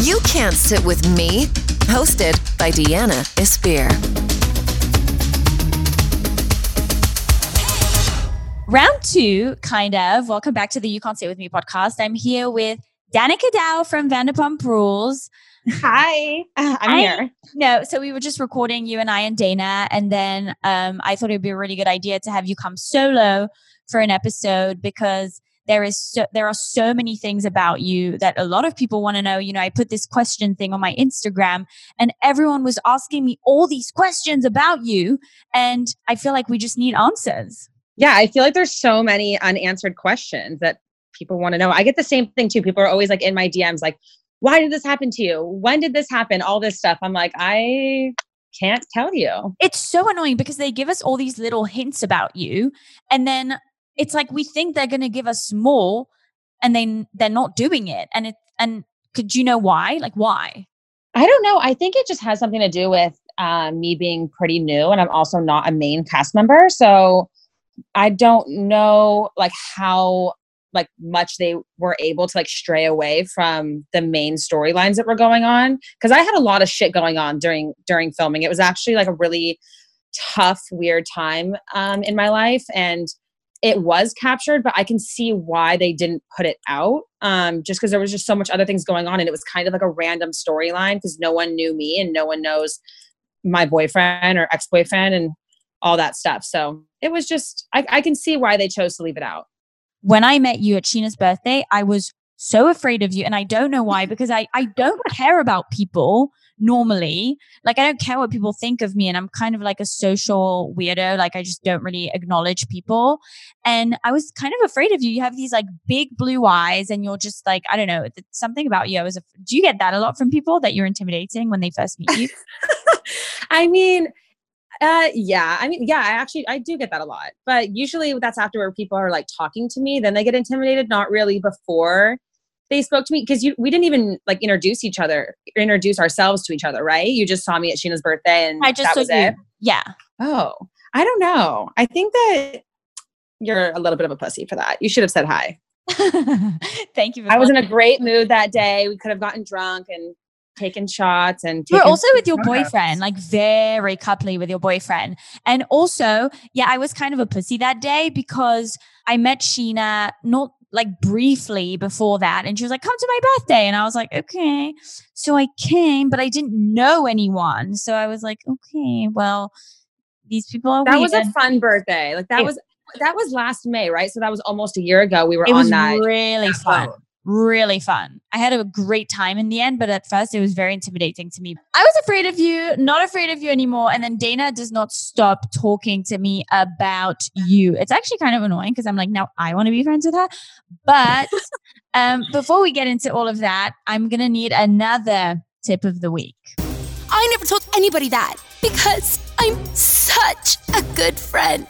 You Can't Sit With Me, hosted by Deanna Espir. Round two, kind of. Welcome back to the You Can't Sit With Me podcast. I'm here with Danica Dow from Vanderpump Rules. Hi, I'm I- here. No, so we were just recording you and I and Dana, and then um, I thought it would be a really good idea to have you come solo for an episode because there is so, there are so many things about you that a lot of people want to know. You know, I put this question thing on my Instagram, and everyone was asking me all these questions about you, and I feel like we just need answers. Yeah, I feel like there's so many unanswered questions that people want to know. I get the same thing too. People are always like in my DMs, like, why did this happen to you? When did this happen? All this stuff. I'm like, I can't tell you. it's so annoying because they give us all these little hints about you and then it's like we think they're going to give us more and then they're not doing it and it and could you know why like why I don't know. I think it just has something to do with um, me being pretty new and I'm also not a main cast member. So I don't know like how like much they were able to like stray away from the main storylines that were going on because I had a lot of shit going on during during filming. It was actually like a really tough weird time um in my life and it was captured but I can see why they didn't put it out um just because there was just so much other things going on and it was kind of like a random storyline because no one knew me and no one knows my boyfriend or ex-boyfriend and all that stuff. So it was just I, I can see why they chose to leave it out. when i met you at Scheana's birthday i was so afraid of you and i don't know why because i i don't care about people normally. Like i don't care what people think of me and i'm kind of like a social weirdo like i just don't really acknowledge people. And i was kind of afraid of you. You have these like big blue eyes and you're just like i don't know something about you. I was af- do you get that a lot from people that you're intimidating when they first meet you? I mean, uh yeah, I mean, yeah, I actually I do get that a lot. But usually that's after where people are like talking to me, then they get intimidated, not really before they spoke to me because you we didn't even like introduce each other, introduce ourselves to each other, right? You just saw me at Scheana's birthday and i just was you it. yeah Oh, I don't know. I think that you're a little bit of a pussy for that. You should have said hi. thank you I was in a great mood that day. We could have gotten drunk and taken shots and You're also with your photos. boyfriend, like very coupley with your boyfriend. And also, yeah, I was kind of a pussy that day because I met Sheena not like briefly before that. And she was like, come to my birthday. And I was like, okay. So I came, but I didn't know anyone. So I was like, okay, well, these people are That was a fun birthday. Like that It- was that was last May, right? So that was almost a year ago. We were it on was that. really that fun. boat. Really fun. I had a great time in the end, but at first it was very intimidating to me. I was afraid of you, not afraid of you anymore. And then Dana does not stop talking to me about you. It's actually kind of annoying because I'm like, now I want to be friends with her. But um, before we get into all of that, I'm going to need another tip of the week. I never told anybody that because I'm such a good friend.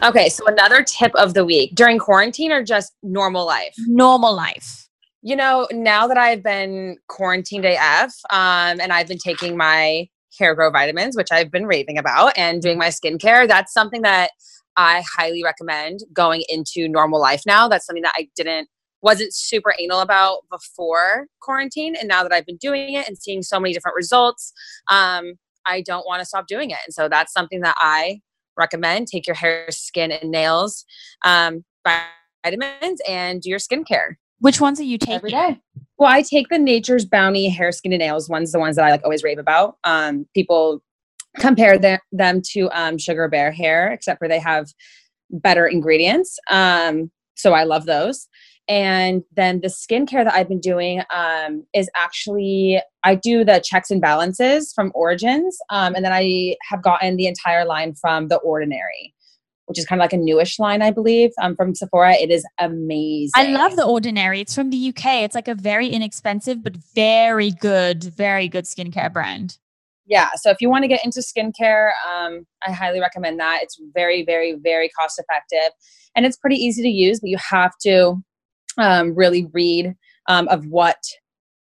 Okay, so another tip of the week during quarantine or just normal life. Normal life. You know, now that I've been quarantined AF, um, and I've been taking my hair grow vitamins, which I've been raving about, and doing my skincare, that's something that I highly recommend going into normal life now. That's something that I didn't wasn't super anal about before quarantine, and now that I've been doing it and seeing so many different results, um, I don't want to stop doing it. And so that's something that I recommend. Take your hair, skin, and nails um, vitamins and do your skincare Which ones are you taking? every day. Well, I take the Nature's Bounty hair, skin, and nails ones, the ones that I like always rave about. Um, people compare them them to um, Sugar Bear hair, except for they have better ingredients. Um, so I love those. And then the skincare that I've been doing um, is actually I do the checks and balances from Origins, um, and then I have gotten the entire line from The Ordinary, which is kind of like a newish line, I believe, um, from Sephora. It is amazing. I love the Ordinary. It's from the UK. It's like a very inexpensive but very good, very good skincare brand. yeah so if you want to get into skincare um, i highly recommend that it's very very very cost effective and it's pretty easy to use but you have to um, really read um, of what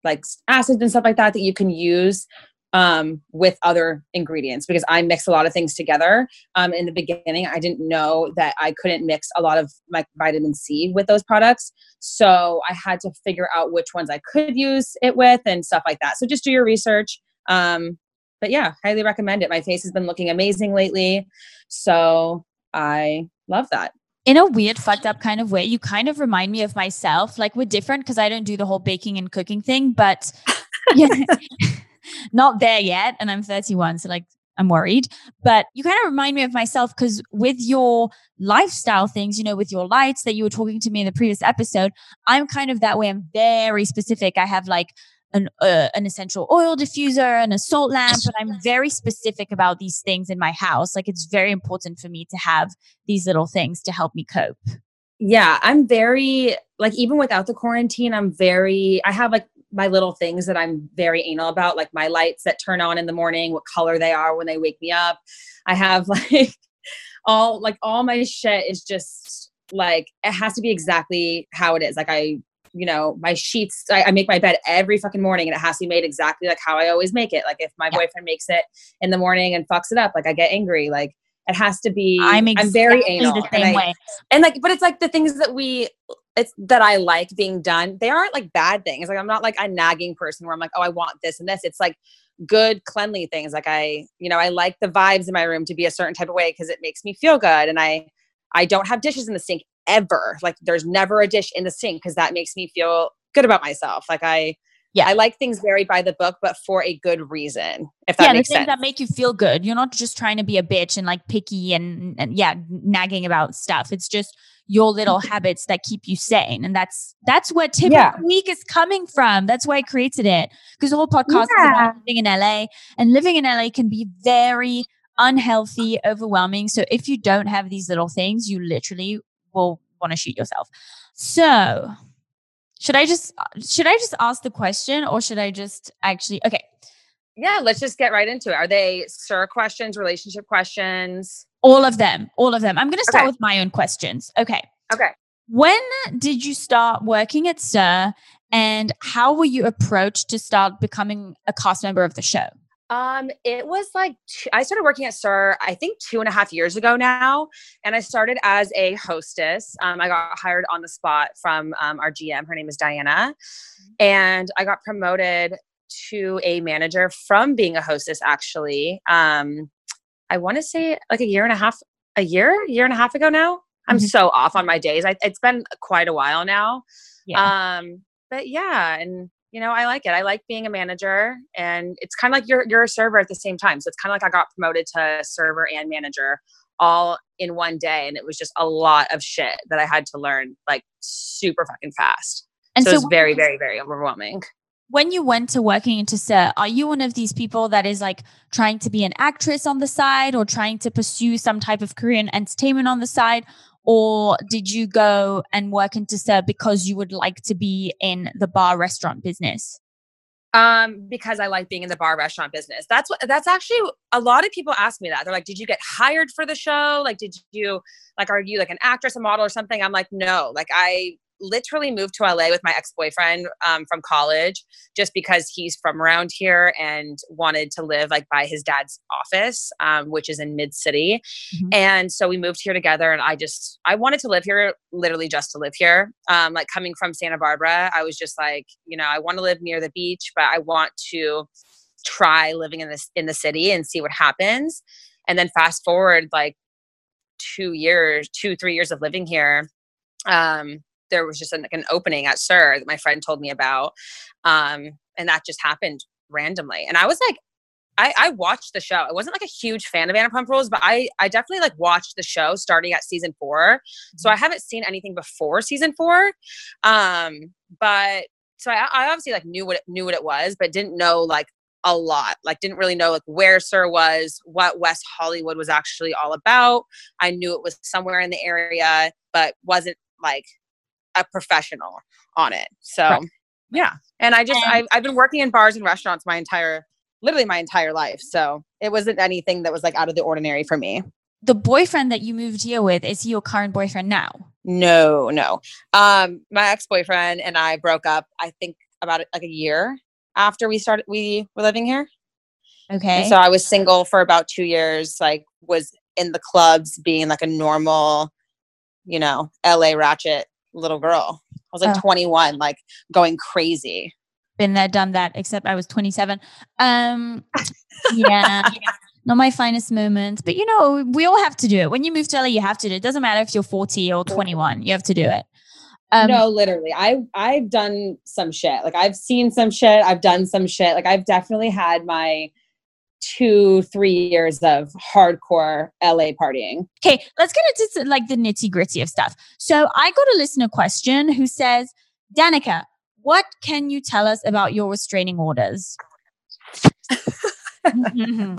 like acids and stuff like that that you can use um, with other ingredients because I mix a lot of things together. Um, in the beginning, I didn't know that I couldn't mix a lot of my vitamin C with those products. So I had to figure out which ones I could use it with and stuff like that. So just do your research. Um, but yeah, highly recommend it. My face has been looking amazing lately. So I love that in a weird, fucked up kind of way, you kind of remind me of myself. Like we're different because I don't do the whole baking and cooking thing, but yeah, not there yet. And I'm 31, so like I'm worried. But you kind of remind me of myself because with your lifestyle things, you know, with your lights that you were talking to me in the previous episode, I'm kind of that way. I'm very specific. I have like an uh, an essential oil diffuser and a salt lamp but I'm very specific about these things in my house. Like it's very important for me to have these little things to help me cope. Yeah i'm very like even without the quarantine i'm very i have like my little things that i'm very anal about like my lights that turn on in the morning what color they are when they wake me up. I have like all like all my shit is just like it has to be exactly how it is. Like i you know, my sheets, I, I, make my bed every fucking morning and it has to be made exactly like how I always make it. Like if my yeah. boyfriend makes it in the morning and fucks it up, like I get angry. Like it has to be, I'm, exactly I'm very anal. The same and, I, way. and like, but it's like the things that we, it's that I like being done. They aren't like bad things. Like I'm not like a nagging person where I'm like, oh, I want this and this. It's like good, cleanly things. Like I, you know, I like the vibes in my room to be a certain type of way because it makes me feel good. And I, I don't have dishes in the sink ever. Like there's never a dish in the sink because that makes me feel good about myself. Like I yeah. I like things varied by the book, but for a good reason. If that yeah, makes the things sense. that make you feel good. You're not just trying to be a bitch and like picky and, and yeah, nagging about stuff. It's just your little habits that keep you sane. And that's that's where tip yeah. of the week is coming from. That's why I created it. Because the whole podcast yeah. is about living in LA. And living in LA can be very unhealthy, overwhelming. So if you don't have these little things, you literally will want to shoot yourself. So, should I just should I just ask the question or should I just actually okay. Yeah, let's just get right into it. Are they SUR questions, relationship questions? All of them. All of them. I'm going to start okay. with my own questions. Okay. Okay. When did you start working at SUR and how were you approached to start becoming a cast member of the show? Um, it was like I started working at SUR, I think two and a half years ago now, and I started as a hostess. Um, I got hired on the spot from um, our GM. Her name is Diana, mm-hmm. and I got promoted to a manager from being a hostess. Actually, um, I want to say like a year and a half, a year, year and a half ago now. I'm mm-hmm. so off on my days. I, it's been quite a while now. Yeah. Um, but yeah, and you know, I like it. I like being a manager and it's kind of like you're you're a server at the same time. So it's kind of like I got promoted to server and manager all in one day and it was just a lot of shit that I had to learn like super fucking fast. And so, so it was very very very overwhelming. When you went to working into set, are you one of these people that is like trying to be an actress on the side or trying to pursue some type of career in entertainment on the side? Or did you go and work into SUR because you would like to be in the bar restaurant business? Um, because I like being in the bar restaurant business. That's what that's actually a lot of people ask me that. They're like, Did you get hired for the show? Like, did you like are you like an actress, a model, or something? I'm like, no, like I literally moved to LA with my ex boyfriend um, from college just because he's from around here and wanted to live like by his dad's office, um, which is in mid city. Mm-hmm. And so we moved here together, and I just I wanted to live here literally just to live here. Um, like coming from Santa Barbara, I was just like, you know, I want to live near the beach, but I want to try living in this in the city and see what happens. And then fast forward like two years, two three years of living here um there was just an, like an opening at SUR that my friend told me about. Um, and that just happened randomly. And I was like, I, I, watched the show. I wasn't like a huge fan of Vanderpump Rules, but I, I definitely like watched the show starting at season four. So mm-hmm. I haven't seen anything before season four. Um, but so I, I obviously like knew what it, knew what it was, but didn't know like a lot. Like didn't really know like where SUR was, what West Hollywood was actually all about. I knew it was somewhere in the area, but wasn't like a professional on it. So right. yeah. And I just, and- I've, I've been working in bars and restaurants my entire, literally my entire life. So it wasn't anything that was like out of the ordinary for me. The boyfriend that you moved here with, is he your current boyfriend now? No, no. Um, my ex-boyfriend and I broke up, I think about like a year after we started, we were living here. Okay. And so I was single for about two years, like was in the clubs being like a normal, you know, LA ratchet little girl. I was like Oh. 21, like going crazy. been there, done that, except I was 27. Um, yeah, not my finest moments, but you know, we all have to do it. When you move to LA, you have to do it. It doesn't matter if you're 40 or 21, you have to do it. Um, no, literally. I I've done some shit. Like I've seen some shit. I've done some shit. Like I've definitely had my two, three years of hardcore LA partying. Okay, let's get into like the nitty gritty of stuff. So I got a listener question who says, Danica, what can you tell us about your restraining orders?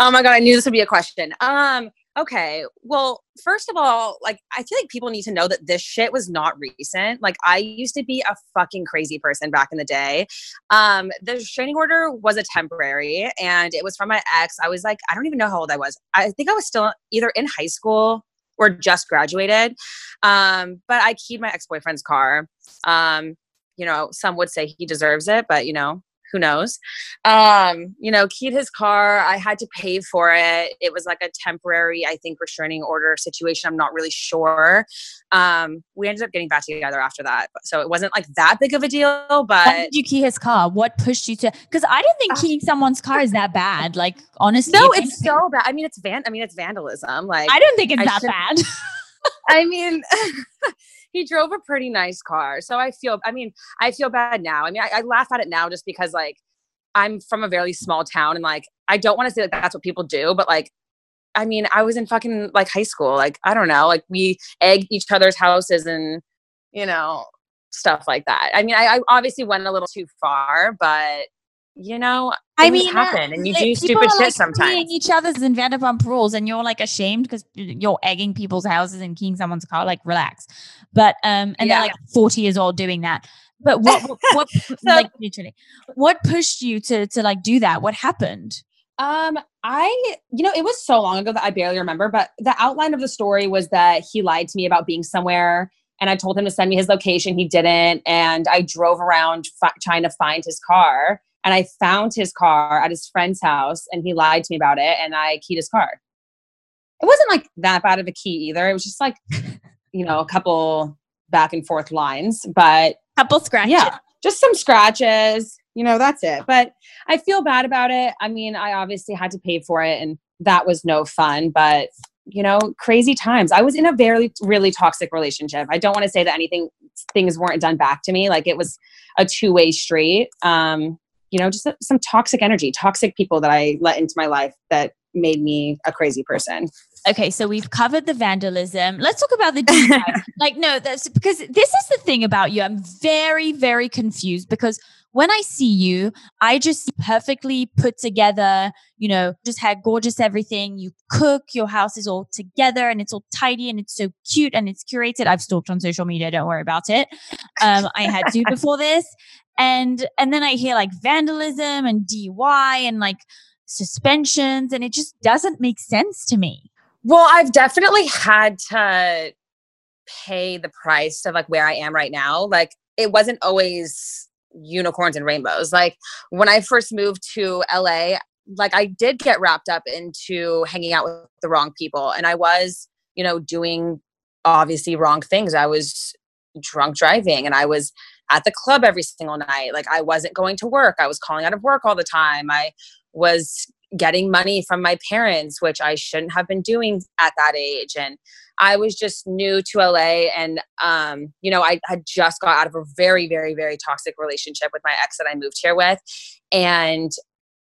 Oh my god, I knew this would be a question. Um, okay. Well, first of all, like I feel like people need to know that this shit was not recent. Like I used to be a fucking crazy person back in the day. Um, the restraining order was a temporary and it was from my ex. I was like, I don't even know how old I was. I think I was still either in high school or just graduated. Um, but I keyed my ex-boyfriend's car. Um, you know, some would say he deserves it, but you know, who knows? um, you know, keyed his car. I had to pay for it. It was like a temporary, I think, restraining order situation. I'm not really sure. Um, we ended up getting back together after that. So it wasn't like that big of a deal, but did you key his car? What pushed you to? Because I don't think Uh, keying someone's car is that bad. Like honestly, no, it's so bad. I mean, it's van I mean, it's vandalism. Like I don't think it's I that should- bad. I mean, he drove a pretty nice car. So I feel, I mean, I feel bad now. I mean, I, I laugh at it now just because, like, I'm from a very small town and, like, I don't want to say that that's what people do, but, like, I mean, I was in fucking, like, high school. Like, I don't know. Like, we egg each other's houses and, you know, stuff like that. I mean, I, I obviously went a little too far, but, you know, I mean, uh, happen and you do stupid shit like, sometimes. each other's and Vanderpump rules, and you're like ashamed because you're egging people's houses and keying someone's car. Like, relax. But um, and Yeah. they're like 40 years old doing that. But what what, what like literally, what pushed you to to like do that? What happened? Um, I, you know, it was so long ago that I barely remember, but the outline of the story was that he lied to me about being somewhere and I told him to send me his location. He didn't. And I drove around fi- trying to find his car and I found his car at his friend's house and he lied to me about it and I keyed his car. It wasn't like that bad of a key either. It was just like, you know, a couple back and forth lines, but Couple scratches. yeah, just some scratches. You know, that's it. But I feel bad about it. I mean, I obviously had to pay for it, and that was no fun. But you know, crazy times. I was in a very, really toxic relationship. I don't want to say that anything, things weren't done back to me. Like it was a two way street. Um, you know, just some toxic energy, toxic people that I let into my life that made me a crazy person. Okay, so we've covered the vandalism. Let's talk about the like, no, that's because this is the thing about you. I'm very, very confused because when I see you, I just see perfectly put together, you know, just had gorgeous everything. You cook, your house is all together and it's all tidy and it's so cute and it's curated. I've stalked on social media, don't worry about it. Um, I had to before this. And and then I hear like vandalism and DUI and like suspensions, and it just doesn't make sense to me. Well, I've definitely had to pay the price of like where I am right now. Like it wasn't always unicorns and rainbows. Like when I first moved to LA, like I did get wrapped up into hanging out with the wrong people and I was, you know, doing obviously wrong things. I was drunk driving and I was at the club every single night. Like I wasn't going to work. I was calling out of work all the time. I was getting money from my parents, which I shouldn't have been doing at that age. And I was just new to LA. And, um, you know, I had just got out of a very, very, very toxic relationship with my ex that I moved here with. And,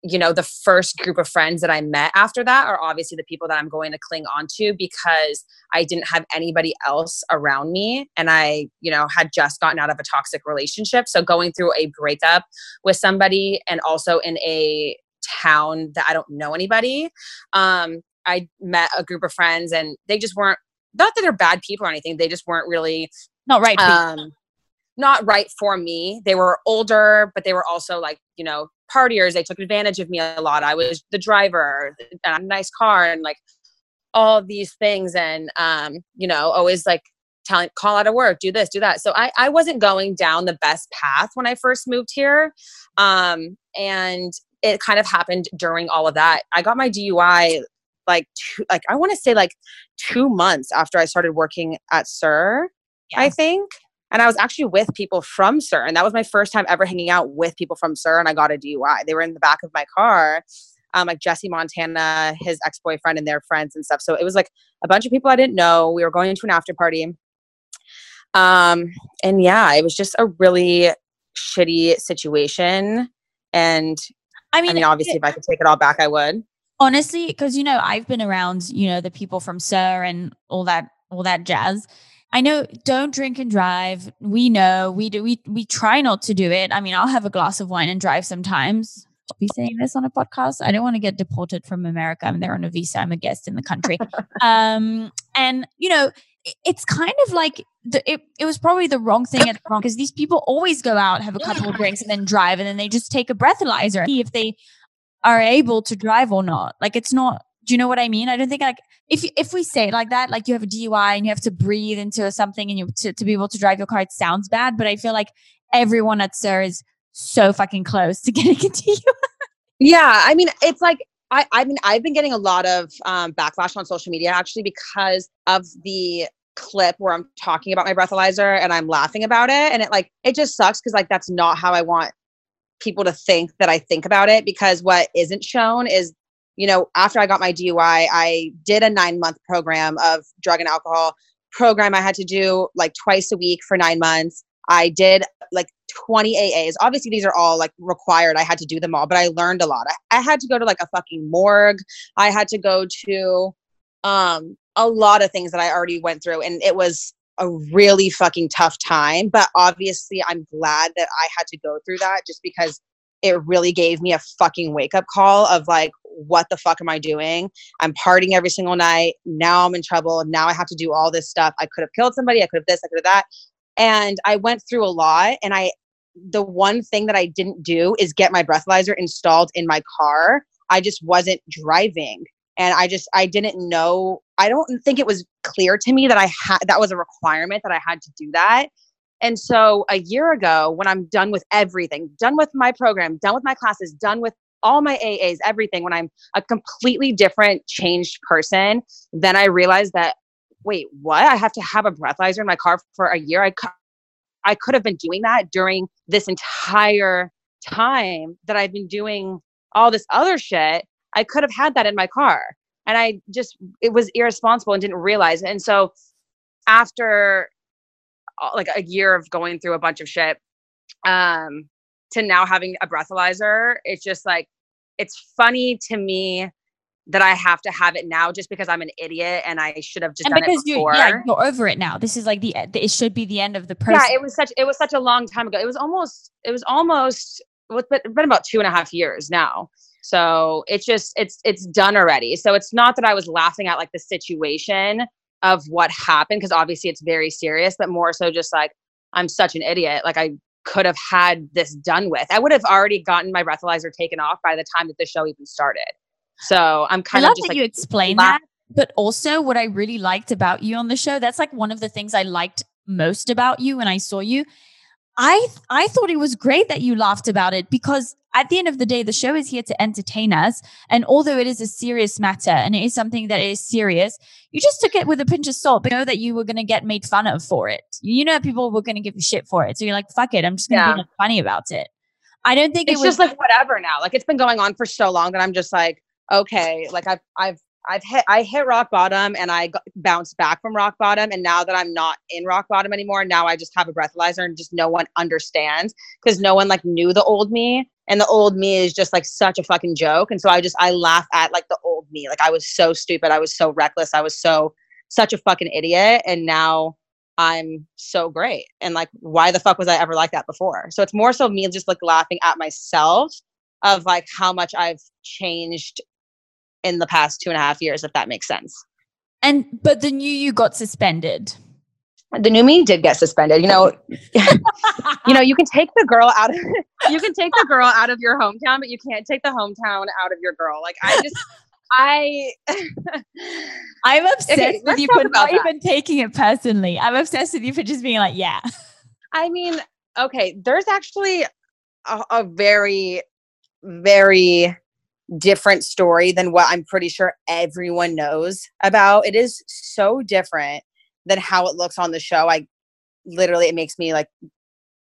you know, the first group of friends that I met after that are obviously the people that I'm going to cling on to because I didn't have anybody else around me. And I, you know, had just gotten out of a toxic relationship. So going through a breakup with somebody and also in a town that I don't know anybody. Um, I met a group of friends and they just weren't not that they're bad people or anything. They just weren't really Not right. um not right for me. They were older, but they were also like, you know, partiers. They took advantage of me a lot. I was the driver and a nice car and like all these things and um, you know, always like telling call out of work, do this, do that. So I I wasn't going down the best path when I first moved here. Um and it kind of happened during all of that. I got my DUI like two, like I want to say like two months after I started working at SUR, yeah. I think. And I was actually with people from SUR, and that was my first time ever hanging out with people from SUR, and I got a DUI. They were in the back of my car, um, like Jesse Montana, his ex boyfriend, and their friends and stuff. So it was like a bunch of people I didn't know. We were going to an after party. Um, and yeah, it was just a really shitty situation. And I mean, I mean obviously, it, if I could take it all back, I would. Honestly, because you know, I've been around, you know, the people from SUR and all that, all that jazz. I know don't drink and drive. We know we do we we try not to do it. I mean, I'll have a glass of wine and drive sometimes. I'll be saying this on a podcast. I don't want to get deported from America. I'm there on a visa. I'm a guest in the country. um, and you know, it's kind of like the, it, it was probably the wrong thing at the wrong because these people always go out, have a couple of drinks, and then drive, and then they just take a breathalyzer if they are able to drive or not. Like it's not. Do you know what I mean? I don't think like if if we say it like that, like you have a DUI and you have to breathe into something and you to, to be able to drive your car, it sounds bad. But I feel like everyone at SUR is so fucking close to getting a DUI. Yeah, I mean, it's like I, I mean, I've been getting a lot of um, backlash on social media actually because of the clip where I'm talking about my breathalyzer and I'm laughing about it. And it like, it just sucks because like that's not how I want people to think that I think about it because what isn't shown is, you know, after I got my DUI, I did a nine month program of drug and alcohol program I had to do like twice a week for nine months. I did like 20 AAs. Obviously, these are all like required. I had to do them all, but I learned a lot. I, I had to go to like a fucking morgue. I had to go to um a lot of things that I already went through. And it was a really fucking tough time. But obviously, I'm glad that I had to go through that just because it really gave me a fucking wake up call of like, what the fuck am I doing? I'm partying every single night. Now I'm in trouble. Now I have to do all this stuff. I could have killed somebody. I could have this, I could have that. And I went through a lot. And I, the one thing that I didn't do is get my breathalyzer installed in my car. I just wasn't driving and i just i didn't know i don't think it was clear to me that i had that was a requirement that i had to do that and so a year ago when i'm done with everything done with my program done with my classes done with all my aas everything when i'm a completely different changed person then i realized that wait what i have to have a breathalyzer in my car for a year i I could have been doing that during this entire time that I've been doing all this other shit I could have had that in my car. And I just, it was irresponsible and didn't realize it. And so after uh, like a year of going through a bunch of shit, um, to now having a breathalyzer, it's just like, it's funny to me that I have to have it now just because I'm an idiot and I should have just and done because it before. You, yeah, you're over it now. This is like the, it should be the end of the process. Yeah, it was such it was such a long time ago. It was almost it was almost it's been about two and a half years now. So it's just it's it's done already. So it's not that I was laughing at like the situation of what happened because obviously it's very serious, but more so just like I'm such an idiot. Like I could have had this done with. I would have already gotten my breathalyzer taken off by the time that the show even started. So I'm kind I love of just that like, you explain that. But also what I really liked about you on the show, that's like one of the things I liked most about you when I saw you I I thought it was great that you laughed about it because at the end of the day, the show is here to entertain us. And although it is a serious matter and it is something that is serious, you just took it with a pinch of salt, but know that you were going to get made fun of for it. You know, people were going to give you shit for it. So you're like, fuck it. I'm just going to yeah. be funny about it. I don't think it's it was just like whatever now. Like it's been going on for so long that I'm just like, okay, like I've, I've I've hit I hit rock bottom and I got, bounced back from rock bottom and now that I'm not in rock bottom anymore now I just have a breathalyzer and just no one understands because no one like knew the old me and the old me is just like such a fucking joke and so I just I laugh at like the old me like I was so stupid I was so reckless I was so such a fucking idiot and now I'm so great and like why the fuck was I ever like that before? So it's more so me just like laughing at myself of like how much I've changed in the past two and a half years, if that makes sense. And but the new you got suspended. The new me did get suspended. You know, you know, you can take the girl out of you can take the girl out of your hometown, but you can't take the hometown out of your girl. Like I just I I'm obsessed okay, with you for not that. even taking it personally. I'm obsessed with you for just being like, yeah. I mean, okay, there's actually a, a very very different story than what I'm pretty sure everyone knows about. It is so different than how it looks on the show. I literally, it makes me like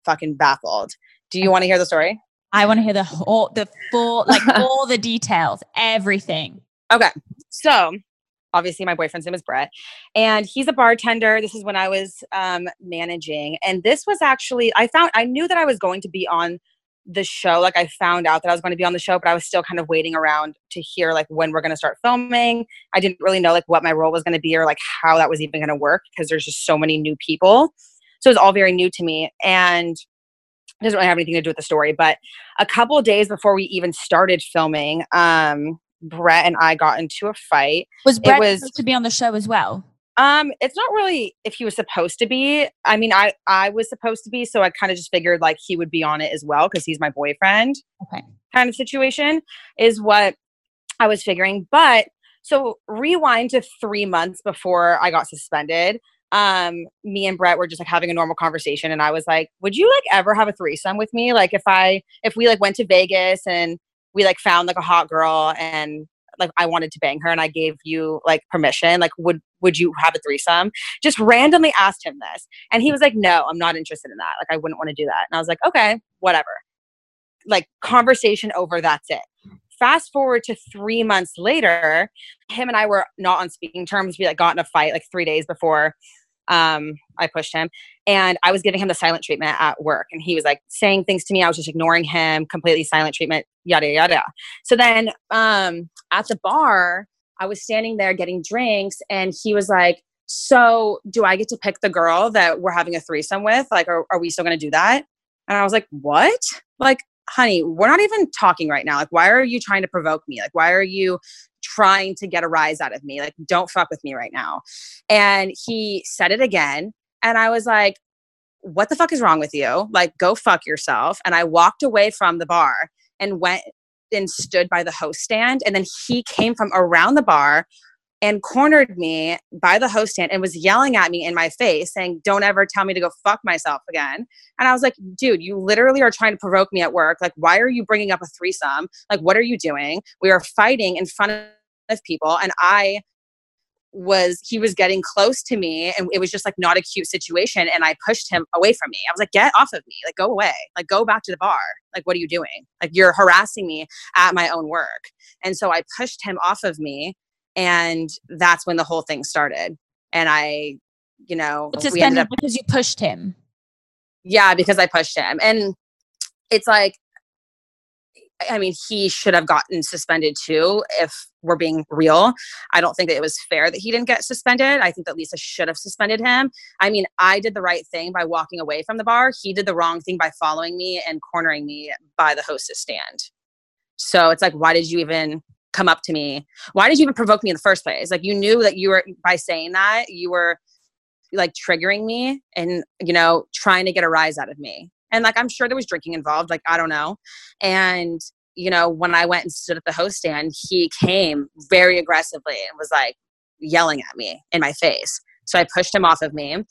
fucking baffled. Do you want to hear the story? I want to hear the whole, the full, like all the details, everything. Okay. So obviously my boyfriend's name is Brett and he's a bartender. This is when I was um, managing. And this was actually, I found, I knew that I was going to be on the show. Like I found out that I was going to be on the show, but I was still kind of waiting around to hear like when we're going to start filming. I didn't really know like what my role was going to be or like how that was even going to work because there's just so many new people. So it was all very new to me. And it doesn't really have anything to do with the story, but a couple days before we even started filming, um, Brett and I got into a fight. Was Brett was, supposed to be on the show as well? Um, it's not really if he was supposed to be. I mean, I I was supposed to be, so I kind of just figured like he would be on it as well because he's my boyfriend. Okay. Kind of situation is what I was figuring. But so rewind to three months before I got suspended. Um, me and Brett were just like having a normal conversation, and I was like, "Would you like ever have a threesome with me? Like if I if we like went to Vegas and we like found like a hot girl and like I wanted to bang her and I gave you like permission, like would would you have a threesome? Just randomly asked him this. And he was like, No, I'm not interested in that. Like I wouldn't want to do that. And I was like, Okay, whatever. Like conversation over, that's it. Fast forward to three months later, him and I were not on speaking terms. We like got in a fight like three days before um, I pushed him and I was giving him the silent treatment at work. And he was like saying things to me. I was just ignoring him, completely silent treatment, yada, yada. So then um, at the bar, I was standing there getting drinks and he was like, So do I get to pick the girl that we're having a threesome with? Like, are, are we still going to do that? And I was like, What? Like, honey, we're not even talking right now. Like, why are you trying to provoke me? Like, why are you trying to get a rise out of me. Like, don't fuck with me right now. And he said it again. And I was like, what the fuck is wrong with you? Like, go fuck yourself. And I walked away from the bar and went and stood by the host stand. And then he came from around the bar and cornered me by the host stand and was yelling at me in my face saying don't ever tell me to go fuck myself again. And i was like dude you literally are trying to provoke me at work. Like why are you bringing up a threesome? Like what are you doing? We are fighting in front of people and I was he was getting close to me and it was just like not a cute situation and I pushed him away from me. I was like, get off of me. Like go away. Like go back to the bar. Like what are you doing? Like you're harassing me at my own work. And so I pushed him off of me and that's when the whole thing started. And I, you know, suspended up, because you pushed him. Yeah, because I pushed him. And it's like I mean, he should have gotten suspended too, if we're being real. I don't think that it was fair that he didn't get suspended. I think that Lisa should have suspended him. I mean, I did the right thing by walking away from the bar. He did the wrong thing by following me and cornering me by the hostess stand. So it's like, why did you even come up to me? Why did you even provoke me in the first place? Like, you knew that you were, by saying that, you were like triggering me and, you know, trying to get a rise out of me. And like, I'm sure there was drinking involved. Like, I don't know. And, you know, when I went and stood at the host stand, he came very aggressively and was like yelling at me in my face. So I pushed him off of me.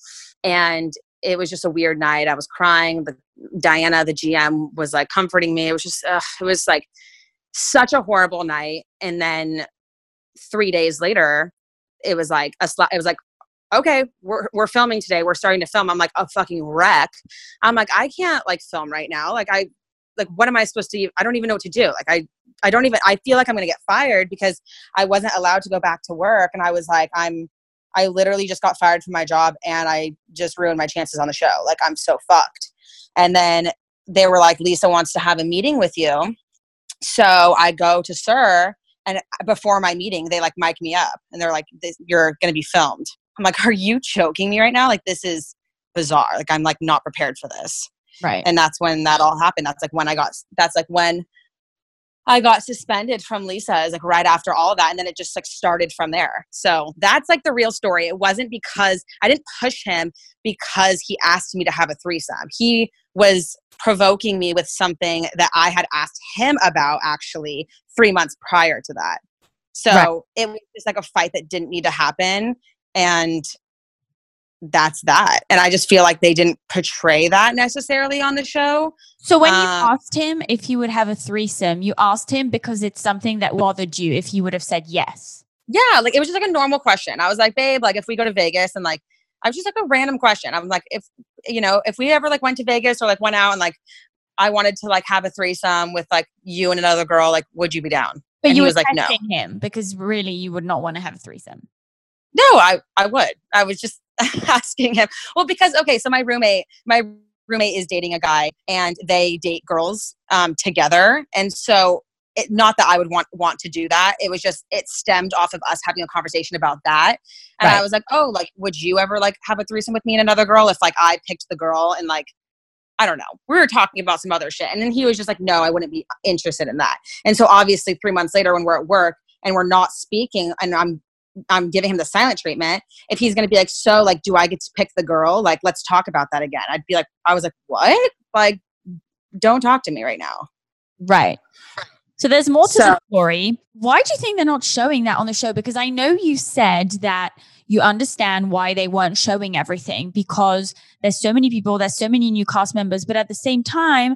And it was just a weird night. I was crying. The Diana, the GM, was like comforting me. It was just, uh, it was like such a horrible night. And then three days later, it was like a sl- it was like okay, we're, we're filming today. We're starting to film. I'm like a fucking wreck. I'm like, I can't like film right now. Like I, like, what am I supposed to, I don't even know what to do. Like I, I don't even, I feel like I'm going to get fired because I wasn't allowed to go back to work. And I was like, I'm, I literally just got fired from my job and I just ruined my chances on the show. Like I'm so fucked. And then they were like, Lisa wants to have a meeting with you. So I go to SUR and before my meeting, they like mic me up and they're like, you're going to be filmed. I'm like, are you choking me right now? Like, this is bizarre. Like, I'm like not prepared for this. Right. And that's when that all happened. That's like when I got, that's like when I got suspended from Lisa is like right after all of that. And then it just like started from there. So that's like the real story. It wasn't because I didn't push him because he asked me to have a threesome. He was provoking me with something that I had asked him about actually three months prior to that. So right. it was just like a fight that didn't need to happen and that's that. And I just feel like they didn't portray that necessarily on the show. So when you Uh, asked him if he would have a threesome, you asked him because it's something that bothered you if he would have said yes. Yeah, like it was just like a normal question. I was like, babe, like if we go to Vegas and like I was just like a random question. I'm like, if you know, if we ever like went to Vegas or like went out and like I wanted to like have a threesome with like you and another girl, like would you be down? But And you was like, no. him because really you would not want to have a threesome. No, I I would. I was just asking him. Well, because okay, so my roommate, my roommate is dating a guy, and they date girls um, together, and so. It, not that I would want want to do that. It was just it stemmed off of us having a conversation about that, and I was like, "Oh, like, would you ever like have a threesome with me and another girl if like I picked the girl and like I don't know. We were talking about some other shit. And then he was just like, no, I wouldn't be interested in that. And so obviously three months later when we're at work and we're not speaking and I'm I'm giving him the silent treatment, if he's gonna be like, so like do I get to pick the girl? Like, let's talk about that again. I'd be like, I was like, what? Like, don't talk to me right now. Right. So there's more to So- the story. Why do you think they're not showing that on the show? Because I know you said that you understand why they weren't showing everything because there's so many people, there's so many new cast members, but at the same time,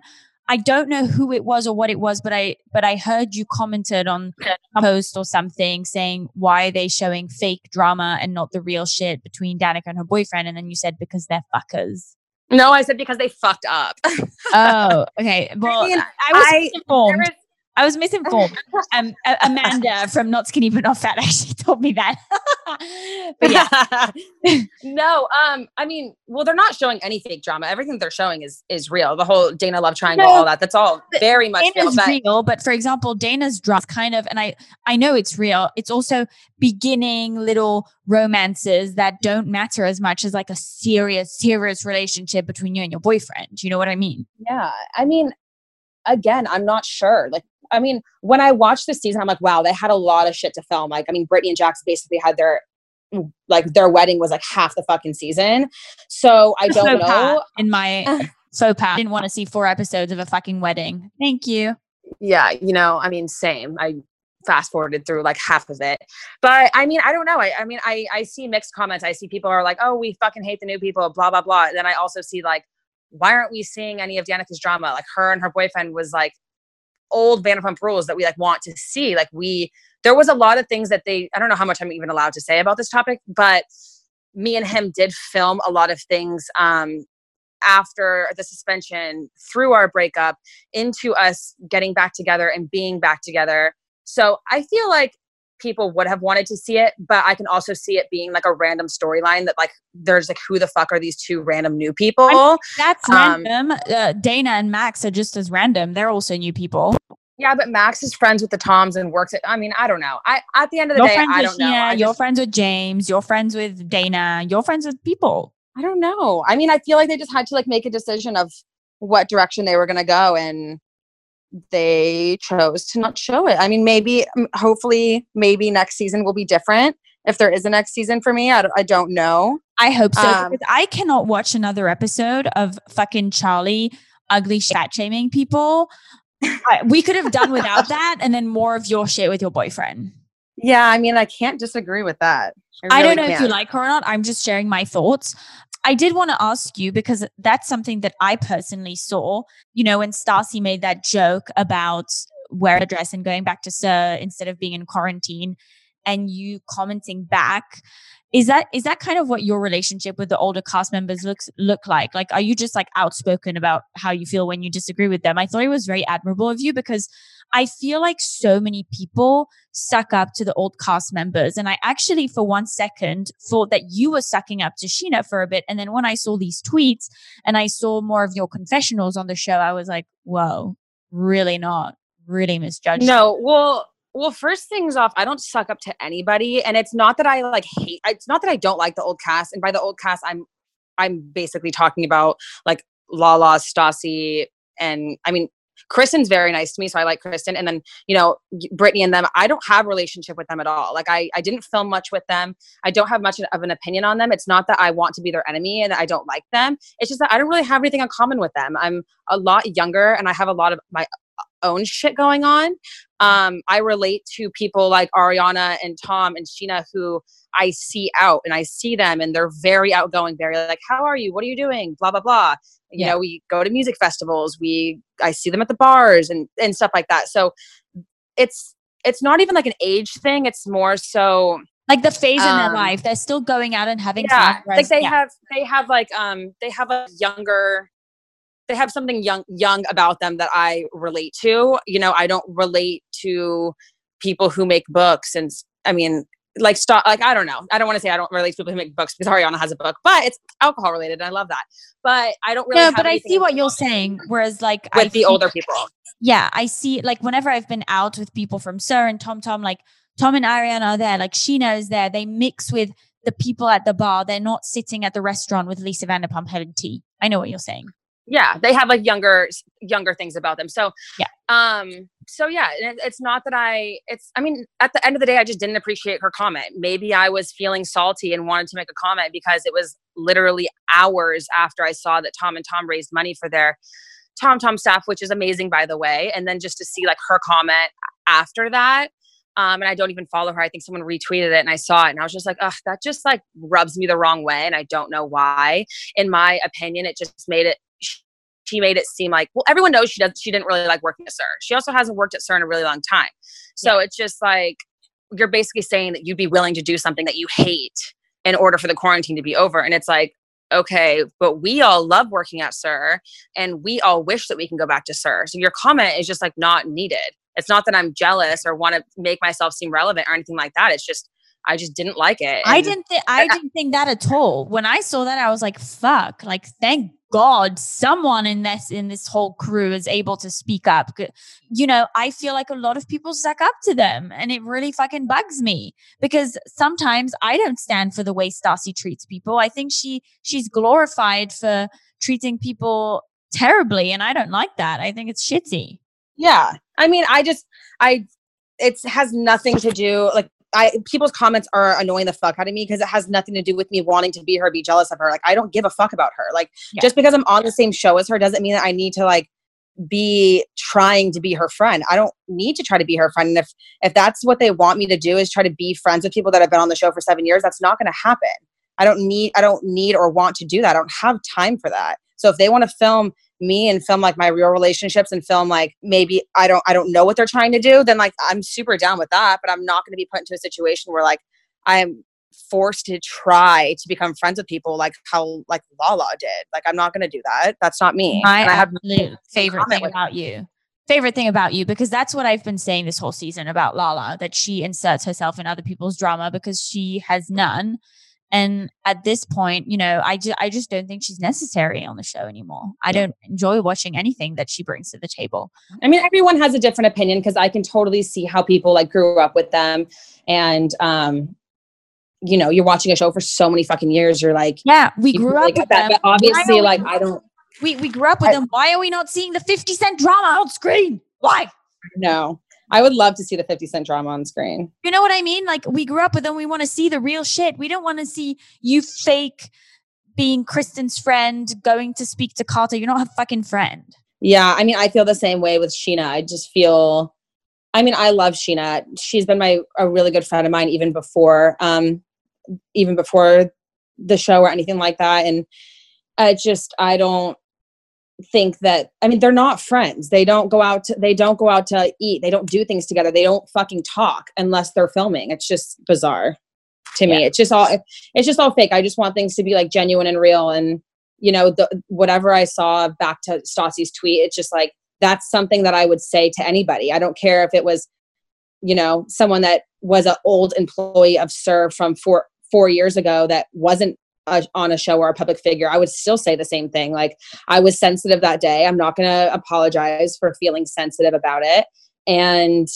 I don't know who it was or what it was, but I but I heard you commented on a post or something saying why are they showing fake drama and not the real shit between Danica and her boyfriend, and then you said because they're fuckers. No, I said because they fucked up. Oh, okay. Well, mean, I was I- misinformed. There is- I was misinformed. Um, Amanda from Not Skinny But Not Fat actually told me that. but yeah, no, um, I mean, well, they're not showing any fake drama. Everything they're showing is is real. The whole Dana love triangle, No, all that. That's all very much real. But real, but for example, Dana's drama kind of, and I I know it's real. It's also beginning little romances that don't matter as much as like a serious, serious relationship between you and your boyfriend. You know what I mean? yeah, I mean, again, I'm not sure. Like, I mean, when I watched this season, I'm like, wow, they had a lot of shit to film. Like, I mean, Brittany and Jax basically had their like their wedding was like half the fucking season. So I don't pas know. In my pas, I didn't want to see four episodes of a fucking wedding. Thank you. yeah, you know, I mean, same. I fast forwarded through like half of it. But I mean, I don't know. I, I mean, I, I see mixed comments. I see people are like, oh, we fucking hate the new people, blah, blah, blah. And then I also see like, why aren't we seeing any of Danica's drama? Like her and her boyfriend was like old Vanderpump rules that we like want to see. Like we, there was a lot of things that they, I don't know how much I'm even allowed to say about this topic, but me and him did film a lot of things um, after the suspension, through our breakup, into us getting back together and being back together. So I feel like people would have wanted to see it, but I can also see it being like a random storyline that like there's like who the fuck are these two random new people? That's Um, random. Uh, Dana and Max are just as random. They're also new people. yeah, but Max is friends with the Toms and works at I mean, I don't know. I at the end of the You're day, I don't know. I you're friends with James, you're friends with Dana, you're friends with people. I don't know. I mean, I feel like they just had to like make a decision of what direction they were going to go and they chose to not show it. I mean, maybe hopefully maybe next season will be different. If there is a next season for me, I don't, I don't know. I hope so. Um, because I cannot watch another episode of fucking Charli ugly fat shaming people. I- we could have done without that and then more of your shit with your boyfriend. Yeah, I mean, I can't disagree with that. I don't really know if you like her or not. I'm just sharing my thoughts. I did want to ask you because that's something that I personally saw. You know, when Stassi made that joke about wearing a dress and going back to SUR instead of being in quarantine, and you commenting back. Is that is that kind of what your relationship with the older cast members looks look like? Like, are you just like outspoken about how you feel when you disagree with them? I thought it was very admirable of you because I feel like so many people suck up to the old cast members. And I actually, for one second, thought that you were sucking up to Scheana for a bit. And then when I saw these tweets and I saw more of your confessionals on the show, I was like, whoa, really not. Really misjudged. No, well, well, first things off, I don't suck up to anybody, and it's not that I like hate. It's not that I don't like the old cast, and by the old cast, I'm I'm basically talking about like Lala, Stassi, and I mean Kristen's very nice to me, so I like Kristen, and then you know Brittany and them. I don't have a relationship with them at all. Like I I didn't film much with them. I don't have much of an opinion on them. It's not that I want to be their enemy and I don't like them. It's just that I don't really have anything in common with them. I'm a lot younger, and I have a lot of my own shit going on. Um, I relate to people like Ariana and Tom and Scheana who I see out and I see them and they're very outgoing, very like, how are you? What are you doing? Blah, blah, blah. You Yeah. know, we go to music festivals, we I see them at the bars and, and stuff like that. So it's it's not even like an age thing. It's more so Like the phase in their Um, life, they're still going out and having yeah fun. like they yeah. have they have like um they have a younger they have something young young about them that i relate to you know i don't relate to people who make books and I mean like stop like i don't know i don't want to say i don't relate to people who make books because ariana has a book but it's alcohol related and i love that but i don't really no, but I see what you're saying. Whereas, like, I the see- older people yeah, I see. Like, whenever I've been out with people from SUR and Tom Tom, like Tom and Ariana are there, like Scheana is there. They mix with the people at the bar. They're not sitting at the restaurant with Lisa Vanderpump having tea. I know what you're saying. Yeah they have like younger younger things about them so Yeah. um so yeah it, it's not that i it's i mean at the end of the day i just didn't appreciate her comment maybe i was feeling salty and wanted to make a comment because it was literally hours after i saw that tom and tom raised money for their tom tom staff which is amazing by the way and then just to see like her comment after that um, and I don't even follow her. I think someone retweeted it and I saw it and I was just like, ugh, that just like rubs me the wrong way. And I don't know why. In my opinion, it just made it she made it seem like well everyone knows she does she didn't really like working at SUR she also hasn't worked at SUR in a really long time. So it's just like you're basically saying that you'd be willing to do something that you hate in order for the quarantine to be over. And it's like okay but we all love working at SUR and we all wish that we can go back to SUR so your comment is just like not needed. It's not that i'm jealous or want to make myself seem relevant or anything like that. It's just i just didn't like it. I didn't think I I- didn't think that at all. When I saw that, I was like, "Fuck!" Like, thank God someone in this in this whole crew is able to speak up. You know, I feel like a lot of people suck up to them, and it really fucking bugs me because sometimes I don't stand for the way Stassi treats people. I think she she's glorified for treating people terribly, and I don't like that. I think it's shitty. Yeah. I mean, I just I it has nothing to do like I people's comments are annoying the fuck out of me because it has nothing to do with me wanting to be her, be jealous of her. Like I don't give a fuck about her. Like Yeah. just because I'm on the same show as her doesn't mean that I need to like be trying to be her friend. I don't need to try to be her friend. And if if that's what they want me to do is try to be friends with people that have been on the show for seven years, that's not gonna happen. I don't need I don't need or want to do that. I don't have time for that. So if they want to film me and film like my real relationships and film like maybe I don't I don't know what they're trying to do, then like I'm super down with that. But I'm not going to be put into a situation where like I'm forced to try to become friends with people like how like Lala did. Like I'm not going to do that. That's not me. My And I have favorite thing about you. Favorite thing about you, because that's what I've been saying this whole season about Lala, that she inserts herself in other people's drama because she has none. And at this point, you know, I, ju- I just don't think she's necessary on the show anymore. I don't enjoy watching anything that she brings to the table. I mean, everyone has a different opinion because I can totally see how people like grew up with them, and um, you know, you're watching a show for so many fucking years. You're like, Yeah, we grew up get with that. them. But obviously, like I don't We, we grew up with I- them. Why are we not seeing the 50 Cent drama on screen? Why? know. I would love to see the 50 Cent drama on screen. You know what I mean? Like we grew up with them. We want to see the real shit. We don't want to see you fake being Kristen's friend, going to speak to Carter. You're not her fucking friend. Yeah, I mean, I feel the same way with Scheana. I just feel, I mean, I love Scheana. She's been my a really good friend of mine even before, um, even before the show or anything like that. And I just, I don't think that. I mean, they're not friends. They don't go out. To, they don't go out to eat. They don't do things together. They don't fucking talk unless they're filming. It's just bizarre to me. It's just all. It's just all fake. I just want things to be like genuine and real and you know, the, whatever I saw back to Stassi's tweet, it's just like, that's something that I would say to anybody. I don't care if it was, you know, someone that was an old employee of SUR from four, four years ago that wasn't a, on a show or a public figure. I would still say the same thing. Like I was sensitive that day. I'm not going to apologize for feeling sensitive about it. And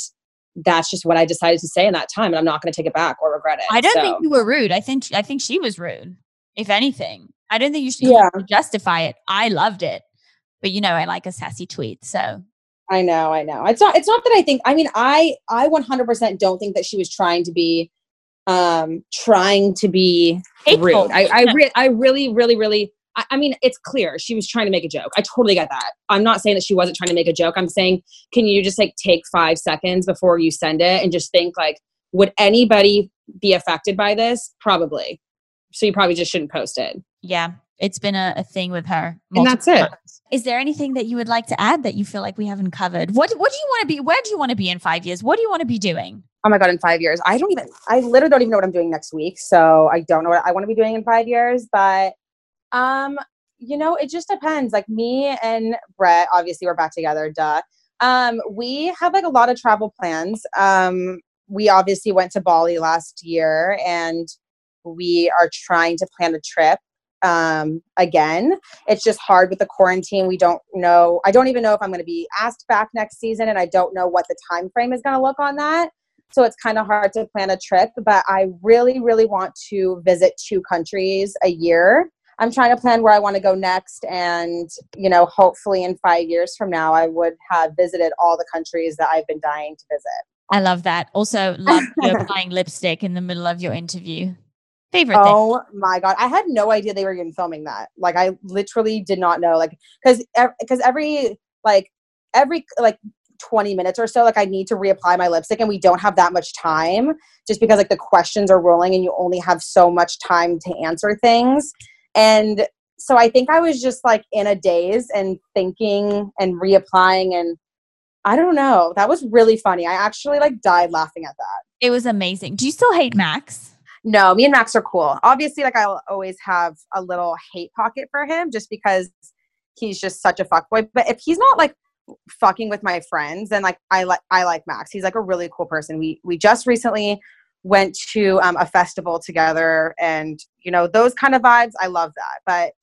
that's just what I decided to say in that time. And I'm not going to take it back or regret it. I don't So- think you were rude. I think I think she was rude. If anything, I don't think you should Yeah. justify it. I loved it, but you know, I like a sassy tweet. So I know, I know. It's not it's not that I think I mean I I 100% don't think that she was trying to be um trying to be Hateful. rude. I I, re- I really really really I, I mean, it's clear she was trying to make a joke. I totally get that. I'm not saying that she wasn't trying to make a joke. I'm saying, can you just like take five seconds before you send it and just think like, would anybody be affected by this? Probably. So you probably just shouldn't post it. Yeah, it's been a, a thing with her. And that's it. times. Is there anything that you would like to add that you feel like we haven't covered? What What do you want to be? Where do you want to be in five years? What do you want to be doing? oh my god in five years i don't even i literally don't even know what i'm doing next week so i don't know what i want to be doing in five years but um you know it just depends like me and brett obviously we're back together duh um we have like a lot of travel plans um we obviously went to bali last year and we are trying to plan a trip um again. It's just hard with the quarantine. We don't know i don't even know if i'm going to be asked back next season and i don't know what the time frame is going to look on that. So it's kind of hard to plan a trip but i really really want to visit two countries a year. I'm trying to plan where i want to go next and you know hopefully in five years from now i would have visited all the countries that i've been dying to visit. I love that. Also, love you applying lipstick in the middle of your interview. Favorite thing. Oh my god, I had no idea they were even filming that. Like I literally did not know like cuz cuz every like every like 20 minutes or so like I need to reapply my lipstick and we don't have that much time just because like the questions are rolling and you only have so much time to answer things. And so I think I was just like in a daze and thinking and reapplying and I don't know. That was really funny. I actually like died laughing at that. It was amazing. Do you still hate Max? No, me and Max are cool. Obviously, like I'll always have a little hate pocket for him just because he's just such a fuckboy. But if he's not like fucking with my friends, then like I like I like Max. He's like a really cool person. We we just recently went to um, a festival together, and you know those kind of vibes. I love that. But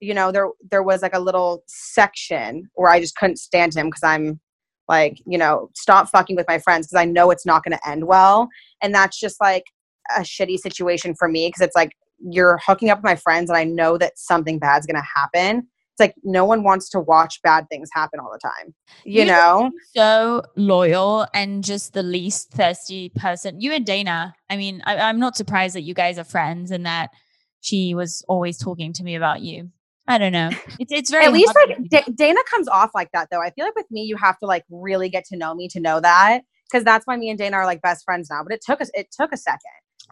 you know there there was like a little section where I just couldn't stand him because I'm like you know stop fucking with my friends because I know it's not going to end well, and that's just like a shitty situation for me because it's like you're hooking up with my friends and I know that something bad's gonna happen. It's like no one wants to watch bad things happen all the time. You, You know? So loyal and just the least thirsty person. You and Dayna. I mean, I, I'm not surprised that you guys are friends and that she was always talking to me about you. I don't know. It's it's very At least like to- Da- Dayna comes off like that though. I feel like with me you have to like really get to know me to know that because that's why me and Dayna are like best friends now. But it took us it took a second.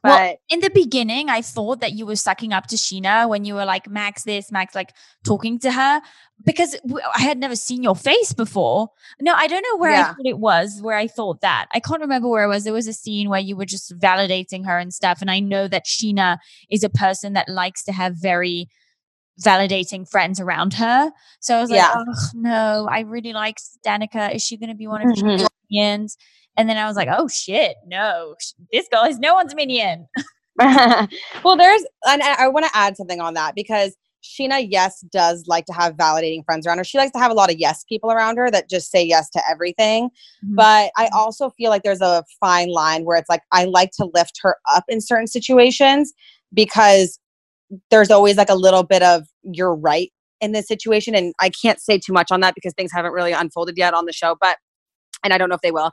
But Well, in the beginning, I thought that you were sucking up to Scheana when you were like Max this, Max like talking to her because I had never seen your face before. No, I don't know where I thought it was, where I thought that. I can't remember where it was. There was a scene where you were just validating her and stuff. And I know that Scheana is a person that likes to have very validating friends around her. So I was like, Yeah. oh no, I really like Danica. Is she going to be one of Mhm. Scheana's minions? And then I was like, oh shit, no, this girl is no one's minion. well, there's, and I, I want to add something on that because Scheana, yes, does like to have validating friends around her. She likes to have a lot of yes people around her that just say yes to everything. Mhm. But I also feel like there's a fine line where it's like I like to lift her up in certain situations because there's always like a little bit of you're right in this situation. And I can't say too much on that because things haven't really unfolded yet on the show, but, and I don't know if they will.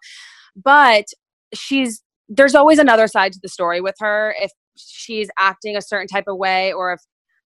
But she's, there's always another side to the story with her. If she's acting a certain type of way or if,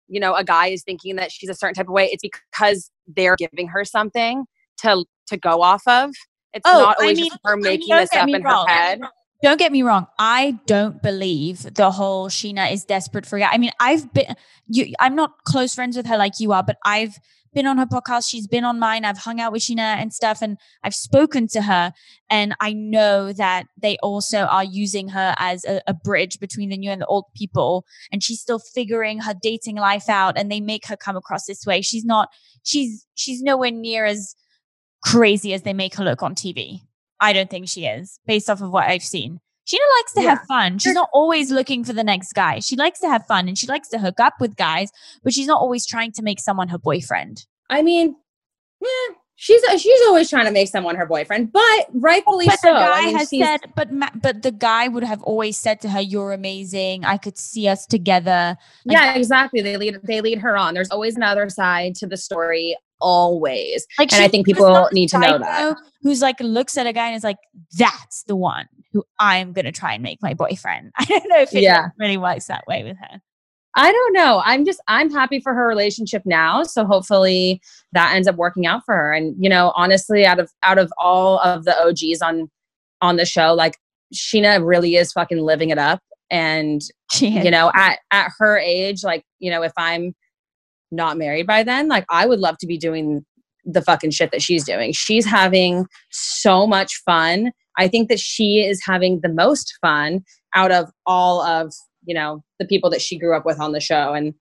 you know, a guy is thinking that she's a certain type of way, it's because they're giving her something to to go off of. It's Oh, not I always mean, just her making don't this up in wrong. her head. Don't get me wrong. I don't believe the whole Scheana is desperate for guy. I mean, I've been you I'm not close friends with her like you are, but I've been on her podcast. She's been on mine. I've hung out with Scheana and stuff, and I've spoken to her. And I know that they also are using her as a, a bridge between the new and the old people. And she's still figuring her dating life out, and they make her come across this way. She's not, she's she's nowhere near as crazy as they make her look on TV. I don't think she is, based off of what I've seen. Scheana likes to have fun. She's not always looking for the next guy. She likes to have fun and she likes to hook up with guys, but she's not always trying to make someone her boyfriend. I mean, yeah, she's she's always trying to make someone her boyfriend, but rightfully But so. the guy I mean, has said, but ma- but the guy would have always said to her, "You're amazing. I could see us together." Like- yeah, exactly. They lead they lead her on. There's always another side to the story, always. Like, And I think people need to know that. Who's like looks at a guy and is like, "That's the one who I am going to try and make my boyfriend." I don't know if it Yeah. really works that way with her. I don't know. I'm just I'm happy for her relationship now. So hopefully that ends up working out for her. And you know, honestly, out of out of all of the OGs on on the show, like Scheana really is fucking living it up. And you know, at at her age, like, you know, if I'm not married by then, like I would love to be doing the fucking shit that she's doing. She's having so much fun. I think that she is having the most fun out of all of you know the people that she grew up with on the show. And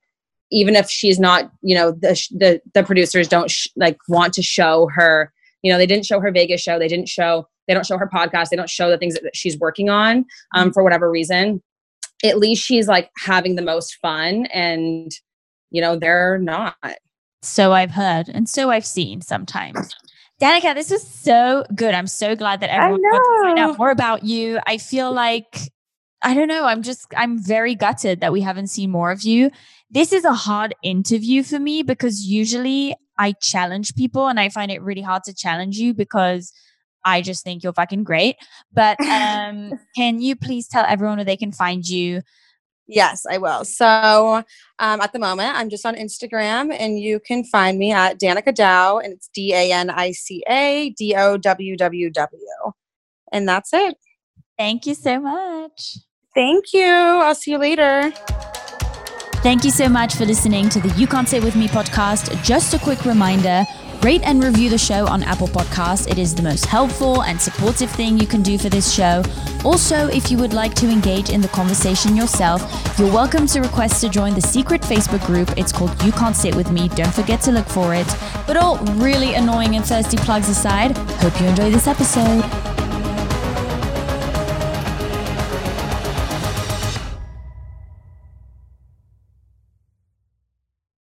even if she's not you know the the, the producers don't sh- like want to show her you know they didn't show her vegas show. They didn't show they don't show her podcast. They don't show the things that she's working on um, mm-hmm. for whatever reason. At least she's like having the most fun and you know they're not. So i've heard and so i've seen sometimes danica this was so good i'm so glad that everyone got to find out more about you i feel like I don't know. I'm just, I'm very gutted that we haven't seen more of you. This is a hard interview for me because usually I challenge people and I find it really hard to challenge you because I just think you're fucking great. But um, can you please tell everyone where they can find you? Yes, I will. So um, at the moment, I'm just on Instagram and you can find me at Danica Dow and it's D A N I C A D O W W W. And that's it. Thank you so much. Thank you. I'll see you later. Thank you so much for listening to the You Can't Sit With Me podcast. Just a quick reminder rate and review the show on Apple Podcasts. It is the most helpful and supportive thing you can do for this show. Also, if you would like to engage in the conversation yourself, you're welcome to request to join the secret Facebook group. It's called You Can't Sit With Me. Don't forget to look for it. But all really annoying and thirsty plugs aside, hope you enjoy this episode.